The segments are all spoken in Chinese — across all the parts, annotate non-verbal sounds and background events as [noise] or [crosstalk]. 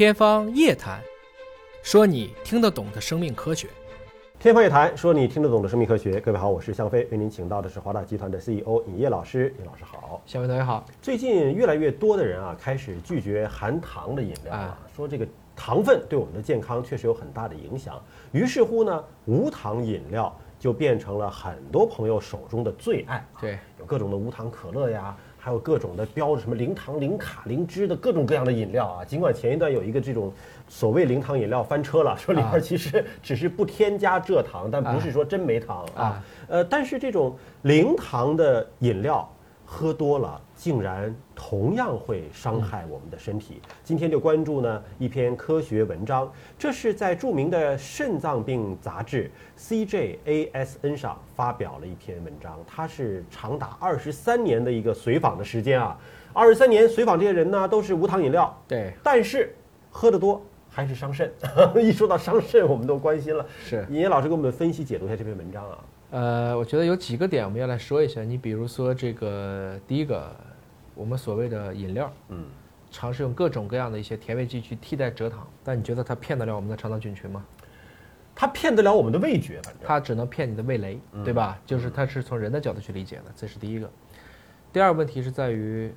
天方夜谭，说你听得懂的生命科学。天方夜谭，说你听得懂的生命科学。各位好，我是向飞，为您请到的是华大集团的 CEO 尹烨老师。尹老师好，向飞同学好。最近越来越多的人啊，开始拒绝含糖的饮料啊，说这个糖分对我们的健康确实有很大的影响。于是乎呢，无糖饮料就变成了很多朋友手中的最爱。对，有各种的无糖可乐呀。还有各种的标着什么零糖、零卡、零脂的各种各样的饮料啊！尽管前一段有一个这种所谓零糖饮料翻车了，说里边其实只是不添加蔗糖，但不是说真没糖啊。呃，但是这种零糖的饮料。喝多了竟然同样会伤害我们的身体。今天就关注呢一篇科学文章，这是在著名的肾脏病杂志 CJASN 上发表了一篇文章。它是长达二十三年的一个随访的时间啊，二十三年随访这些人呢都是无糖饮料，对，但是喝得多还是伤肾。[laughs] 一说到伤肾，我们都关心了。是，尹烨老师给我们分析解读一下这篇文章啊。呃，我觉得有几个点我们要来说一下。你比如说这个第一个，我们所谓的饮料，嗯，尝试用各种各样的一些甜味剂去替代蔗糖，但你觉得它骗得了我们的肠道菌群吗？它骗得了我们的味觉，反正它只能骗你的味蕾，对吧？就是它是从人的角度去理解的，这是第一个。第二个问题是在于，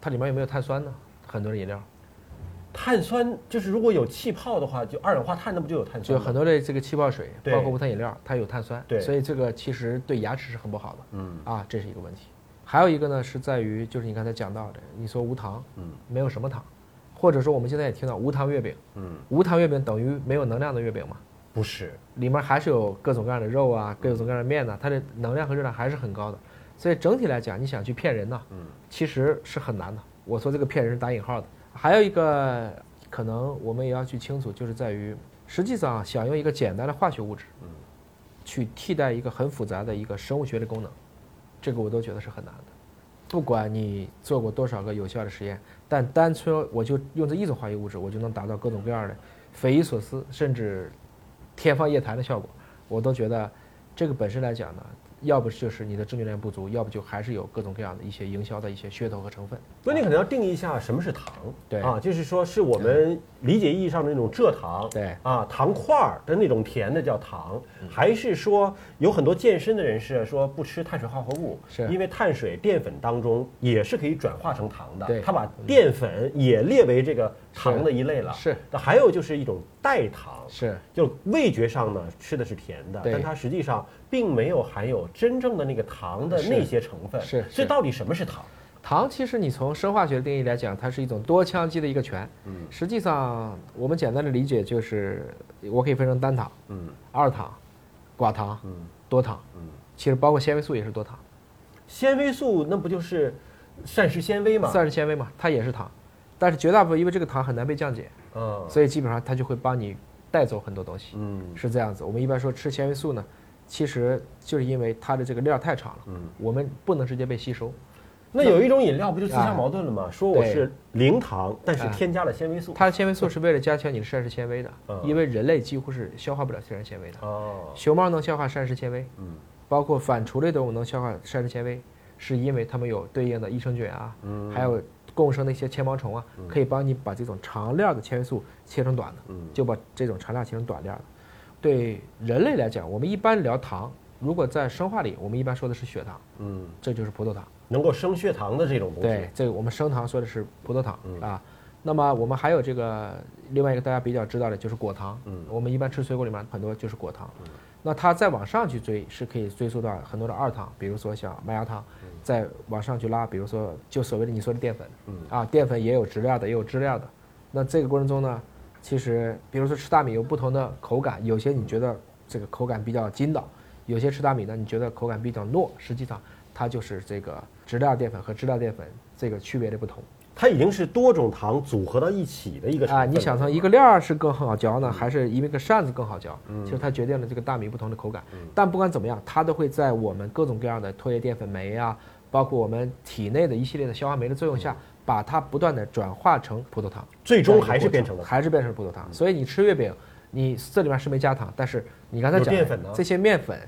它里面有没有碳酸呢？很多的饮料。碳酸就是如果有气泡的话，就二氧化碳，那不就有碳酸？就很多的这个气泡水，包括无糖饮料，它有碳酸，对，所以这个其实对牙齿是很不好的。嗯，啊，这是一个问题。还有一个呢，是在于就是你刚才讲到的，你说无糖，嗯，没有什么糖，或者说我们现在也听到无糖月饼，嗯，无糖月饼等于没有能量的月饼吗？不是，里面还是有各种各样的肉啊，各种各样的面呢，它的能量和热量还是很高的。所以整体来讲，你想去骗人呢，嗯，其实是很难的。我说这个骗人是打引号的。还有一个。可能我们也要去清楚，就是在于，实际上想用一个简单的化学物质，嗯，去替代一个很复杂的一个生物学的功能，这个我都觉得是很难的。不管你做过多少个有效的实验，但单纯我就用这一种化学物质，我就能达到各种各样的匪夷所思，甚至天方夜谭的效果，我都觉得这个本身来讲呢。要不就是你的证据链不足，要不就还是有各种各样的一些营销的一些噱头和成分。所以你可能要定义一下什么是糖，对。啊，就是说是我们理解意义上的那种蔗糖，对。啊，糖块儿的那种甜的叫糖，还是说有很多健身的人士说不吃碳水化合物，是。因为碳水淀粉当中也是可以转化成糖的，对，他把淀粉也列为这个糖的一类了，是。那还有就是一种代糖，是，就味觉上呢吃的是甜的，但它实际上。并没有含有真正的那个糖的那些成分，是。这到底什么是糖？糖其实你从生化学的定义来讲，它是一种多羟基的一个醛。嗯。实际上，我们简单的理解就是，我可以分成单糖、嗯，二糖、寡糖、嗯，多糖。嗯。其实包括纤维素也是多糖。纤维素那不就是膳食纤维吗？膳食纤维嘛，它也是糖，但是绝大部分因为这个糖很难被降解，嗯，所以基本上它就会帮你带走很多东西。嗯。是这样子。我们一般说吃纤维素呢。其实就是因为它的这个链儿太长了，嗯，我们不能直接被吸收。那有一种饮料不就自相矛盾了吗？说我是零糖，但是添加了纤维素。它的纤维素是为了加强你的膳食纤维的，因为人类几乎是消化不了膳食纤维的。哦，熊猫能消化膳食纤维，嗯，包括反刍类动物能消化膳食纤维，是因为它们有对应的益生菌啊，嗯，还有共生的一些纤毛虫啊，可以帮你把这种长链的纤维素切成短的，嗯，就把这种长链切成短链的。对人类来讲，我们一般聊糖，如果在生化里，我们一般说的是血糖，嗯，这就是葡萄糖，能够升血糖的这种东西。对，这个我们升糖说的是葡萄糖啊。那么我们还有这个另外一个大家比较知道的就是果糖，嗯，我们一般吃水果里面很多就是果糖。那它再往上去追，是可以追溯到很多的二糖，比如说像麦芽糖，再往上去拉，比如说就所谓的你说的淀粉，嗯，啊，淀粉也有质量的，也有质量的。那这个过程中呢？其实，比如说吃大米有不同的口感，有些你觉得这个口感比较筋道，有些吃大米呢，你觉得口感比较糯。实际上，它就是这个质料淀粉和质料淀粉这个区别的不同。它已经是多种糖组合到一起的一个啊，你想成一个链儿是更好嚼呢，还是因为个扇子更好嚼？嗯，其实它决定了这个大米不同的口感。嗯，但不管怎么样，它都会在我们各种各样的唾液淀粉酶啊，包括我们体内的一系列的消化酶的作用下。把它不断的转化成葡萄糖，最终还是变成了，还是变成葡萄糖。所以你吃月饼，你这里面是没加糖，但是你刚才讲这些面粉，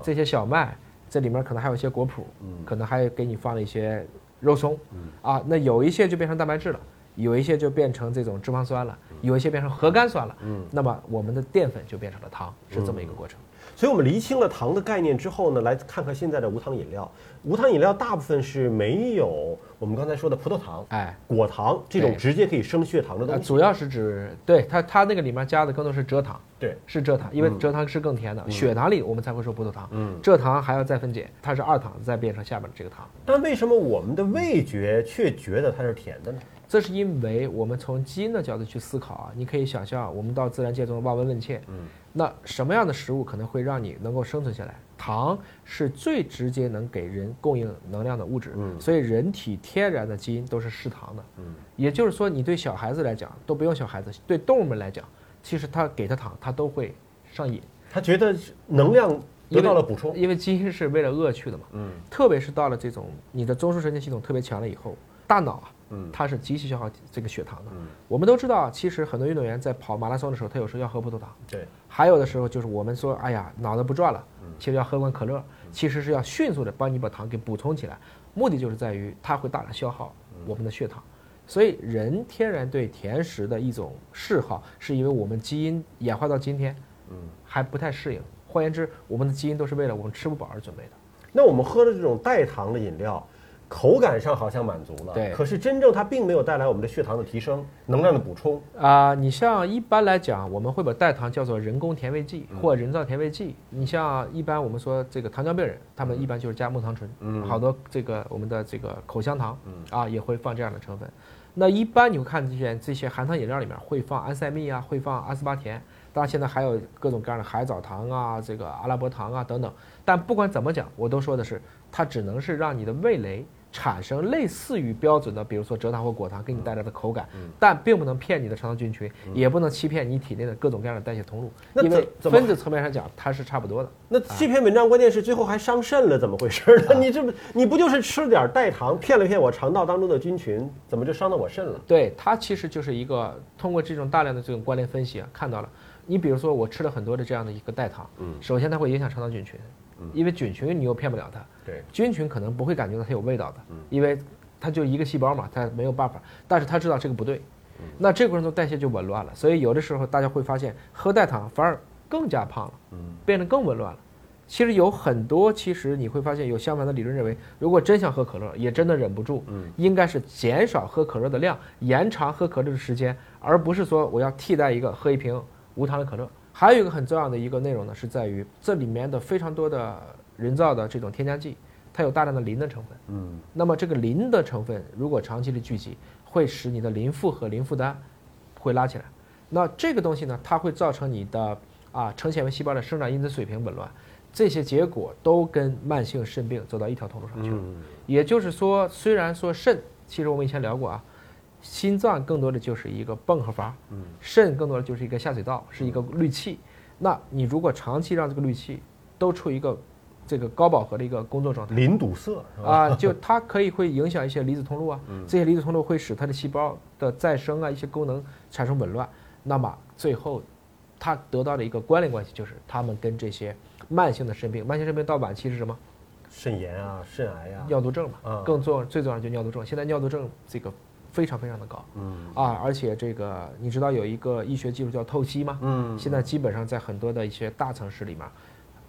这些小麦，这里面可能还有一些果脯，嗯。可能还给你放了一些肉松，啊，那有一些就变成蛋白质了，有一些就变成这种脂肪酸了，有一些变成核苷酸了。嗯，那么我们的淀粉就变成了糖，是这么一个过程。所以，我们厘清了糖的概念之后呢，来看看现在的无糖饮料。无糖饮料大部分是没有我们刚才说的葡萄糖、哎，果糖这种对。直接可以升血糖的呃东西。主要是指对它它那个里面加的更多是蔗糖，对，是蔗糖，因为嗯。蔗糖是更甜的，血糖里我们才会说葡萄糖，嗯。蔗糖还要再分解，它是二糖再变成下面的这个糖。但为什么我们的味觉却觉得它是甜的呢？这是因为我们从基因的角度去思考啊，你可以想象，我们到自然界中望闻问切，嗯，那什么样的食物可能会让你能够生存下来？糖是最直接能给人供应能量的物质，嗯。所以人体天然的基因都是嗜糖的，嗯，也就是说，你对小孩子来讲都不用小孩子，对动物们来讲，其实他给他糖，他都会上瘾，他觉得能量得到了补充。因为基因是为了恶去的嘛，嗯。特别是到了这种你的中枢神经系统特别强了以后，大脑啊，嗯它是极其消耗这个血糖的。嗯，我们都知道，其实很多运动员在跑马拉松的时候，他有时候要喝葡萄糖，对，还有的时候就是我们说，哎呀，脑子不转了，嗯其实要喝罐可乐，其实是要迅速的帮你把糖给补充起来，目的就是在于它会大量消耗嗯我们的血糖。所以人天然对甜食的一种嗜好，是因为我们基因演化到今天嗯。还不太适应。换言之，我们的基因都是为了我们吃不饱而准备的。那我们喝的这种代糖的饮料，口感上好像满足了，对可是真正它并没有带来我们的血糖的提升、能量的补充。啊、你像一般来讲，我们会把代糖叫做人工甜味剂嗯或人造甜味剂。你像一般我们说这个糖尿病人，他们一般就是加木糖醇，嗯好多这个我们的这个口香糖嗯啊也会放这样的成分。那一般你会看见这些含糖饮料里面会放安赛蜜啊，会放阿斯巴甜，当然现在还有各种各样的海藻糖啊，这个阿拉伯糖啊等等。但不管怎么讲，我都说的是，它只能是让你的味蕾产生类似于标准的，比如说蔗糖或果糖给你带来的口感，嗯但并不能骗你的肠道菌群，也不能欺骗你体内的各种各样的代谢通路，那因为怎怎么分子层面上讲它是差不多的。那这篇文章关键是最后还伤肾了，怎么回事呢？你这不你不就是吃了点代糖，骗了骗我肠道当中的菌群，怎么就伤到我肾了？对，它其实就是一个通过这种大量的这种关联分析啊，看到了。你比如说，我吃了很多的这样的一个代糖，嗯首先它会影响肠道菌群，因为菌群你又骗不了它，对，菌群可能不会感觉到它有味道的嗯，因为它就一个细胞嘛，它没有办法，但是它知道这个不对，嗯。那这个过程中代谢就紊乱了，所以有的时候大家会发现喝代糖反而更加胖了，嗯。变得更紊乱了。其实有很多，其实你会发现有相反的理论认为，如果真想喝可乐，也真的忍不住，嗯。应该是减少喝可乐的量，延长喝可乐的时间，而不是说我要替代一个喝一瓶无糖的可乐。还有一个很重要的一个内容呢，是在于这里面的非常多的人造的这种添加剂，它有大量的磷的成分。嗯那么这个磷的成分如果长期的聚集，会使你的磷负荷、磷负担会拉起来。那这个东西呢，它会造成你的啊成纤维细胞的生长因子水平紊乱，这些结果都跟慢性肾病走到一条通路上去了。嗯也就是说，虽然说肾，其实我们以前聊过啊，心脏更多的就是一个泵和阀，嗯肾更多的就是一个下水道，是一个滤器。那你如果长期让这个滤器都处于一个这个高饱和的一个工作状态，磷堵塞？啊，就它可以会影响一些离子通路啊，嗯这些离子通路会使它的细胞的再生啊一些功能产生紊乱，那么最后它得到的一个关联关系就是它们跟这些慢性的肾病，慢性肾病到晚期是什么？肾炎啊，肾癌啊，尿毒症嘛啊，更重最重要就是尿毒症。现在尿毒症这个非常非常的高嗯啊，而且这个你知道有一个医学技术叫透析吗？嗯，现在基本上在很多的一些大城市里面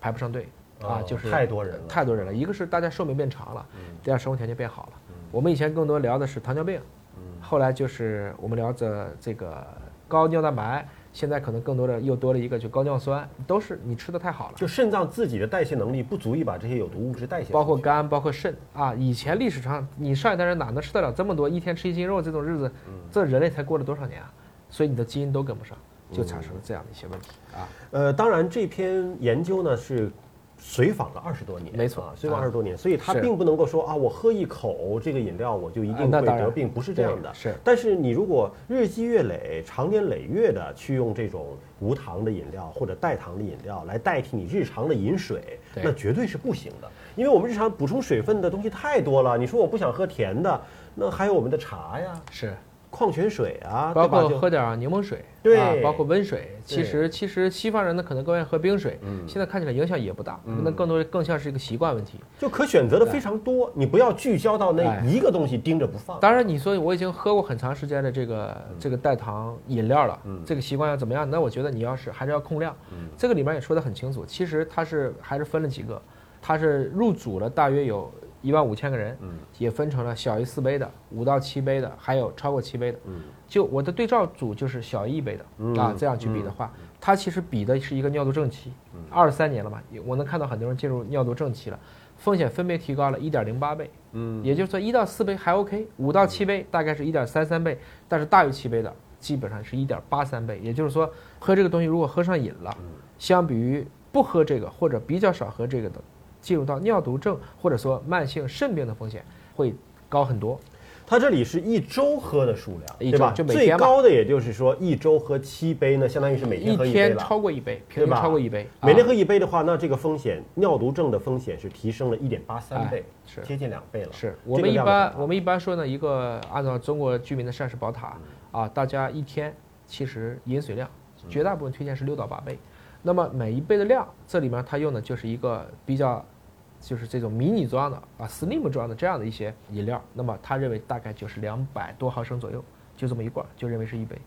排不上队啊哦，就是太多人了，太多人了。一个是大家寿命变长了，嗯第二生活条件变好了。我们以前更多聊的是糖尿病，嗯后来就是我们聊着这个高尿蛋白，现在可能更多的又多了一个就高尿酸，都是你吃的太好了。就肾脏自己的代谢能力不足以把这些有毒物质代谢包括肝，包括肾啊！以前历史上，你上一代人哪能吃得了这么多？一天吃一斤肉这种日子，嗯这人类才过了多少年啊？所以你的基因都跟不上，就产生了这样的一些问题啊。呃，当然这篇研究呢是随访了二十多年，没错啊，随访啊二十多年，所以它并不能够说啊，我喝一口这个饮料我就一啊定会得病，不是这样的。是但是你如果日积月累、长年累月的去用这种无糖的饮料或者代糖的饮料来代替你日常的饮水，那绝对是不行的。因为我们日常补充水分的东西太多了。你说我不想喝甜的，那还有我们的茶呀，是，矿泉水啊，包括喝点柠檬水，对啊，包括温水。其实其实西方人呢可能更愿意喝冰水，嗯现在看起来影响也不大，那更多更像是一个习惯问题。就可选择的非常多，你不要聚焦到那哎一个东西盯着不放。当然，你说我已经喝过很长时间的这个这个代糖饮料了，这个习惯要怎么样？那我觉得你要是还是要控量。这个里面也说得很清楚，其实它是还是分了几个，它是入组了大约有一万五千个人，也分成了小于四杯的、五到七杯的，还有超过七杯的。嗯就我的对照组就是小于一杯的啊，这样去比的话，它其实比的是一个尿毒症期，二十三年了嘛，我能看到很多人进入尿毒症期了，风险分别提高了一点零八倍。嗯，也就是说一到四杯还 OK，五到七杯大概是一点三三倍，但是大于七杯的基本上是一点八三倍。也就是说，喝这个东西如果喝上瘾了，相比于不喝这个或者比较少喝这个的，进入到尿毒症或者说慢性肾病的风险会高很多。它这里是一周喝的数量，一对吧？最周就每天最高的也就是说一周喝七杯呢，相当于是每一天喝一杯天。超过一杯，平对吧？均超过一杯，啊每天喝一杯的话，那这个风险尿毒症的风险是提升了一点八三哎倍，是接近两倍了。是我们一般我们一般说呢，一个按照中国居民的膳食宝塔啊，大家一天其实饮水量绝大部分推荐是六到八杯。那么每一杯的量，这里面它用的就是一个比较，就是这种迷你装的啊，slim 装的这样的一些饮料。那么他认为大概就是两百多毫升左右，就这么一罐，就认为是一杯。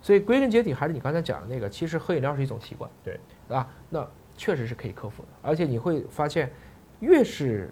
所以归根结底还是你刚才讲的那个，其实喝饮料是一种习惯。对，啊，那确实是可以克服的，而且你会发现，越是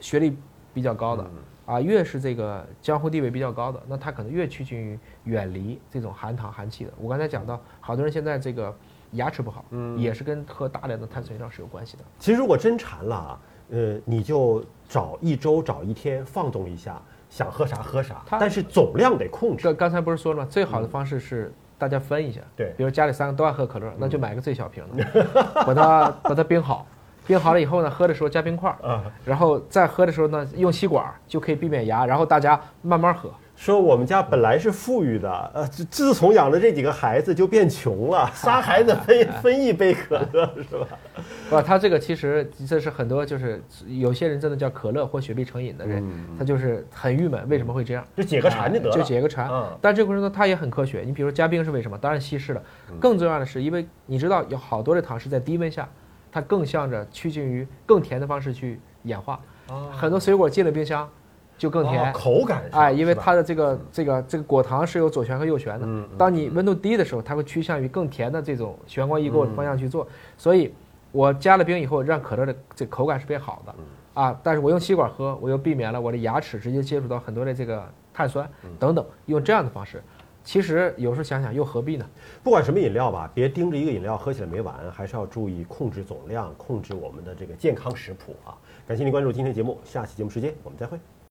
学历比较高的、啊，越是这个江湖地位比较高的，那他可能越趋近于远离这种含糖含气的。我刚才讲到，好多人现在这个牙齿不好，嗯也是跟喝大量的碳酸饮料是有关系的。其实如果真馋了啊，呃，你就找一周找一天放纵一下，想喝啥喝啥，但是总量得控制。刚刚才不是说了吗？最好的方式是大家分一下，对比如家里三个都爱喝可乐，那就买个最小瓶的，[laughs] 把它把它冰好，冰好了以后呢，喝的时候加冰块儿，啊，然后再喝的时候呢，用吸管儿就可以避免牙，然后大家慢慢喝。说我们家本来是富裕的，呃，自自从养了这几个孩子就变穷了，[laughs] 仨孩子分 [laughs] 分一杯可乐是吧？不，他这个其实这是很多就是有些人真的叫可乐或雪碧成瘾的人，他就是很郁闷，为什么会这样？就解个馋就得了，就解个馋。嗯但这个过程中他也很科学。你比如说加冰是为什么？当然稀释了。嗯更重要的是，因为你知道有好多的糖是在低温下，它更向着趋近于更甜的方式去演化。很多水果进了冰箱就更甜。哦口感上哎，因为它的这个这个这个果糖是有左旋和右旋的。嗯嗯当你温度低的时候，它会趋向于更甜的这种旋光异构的方向去嗯做。所以，我加了冰以后，让可乐的这个口感是变好的。嗯啊，但是我用吸管喝，我又避免了我的牙齿直接接触到很多的这个碳酸嗯等等，用这样的方式，其实有时候想想又何必呢？不管什么饮料吧，别盯着一个饮料喝起来没完，还是要注意控制总量，控制我们的这个健康食谱啊。感谢您关注今天的节目，下期节目时间我们再会。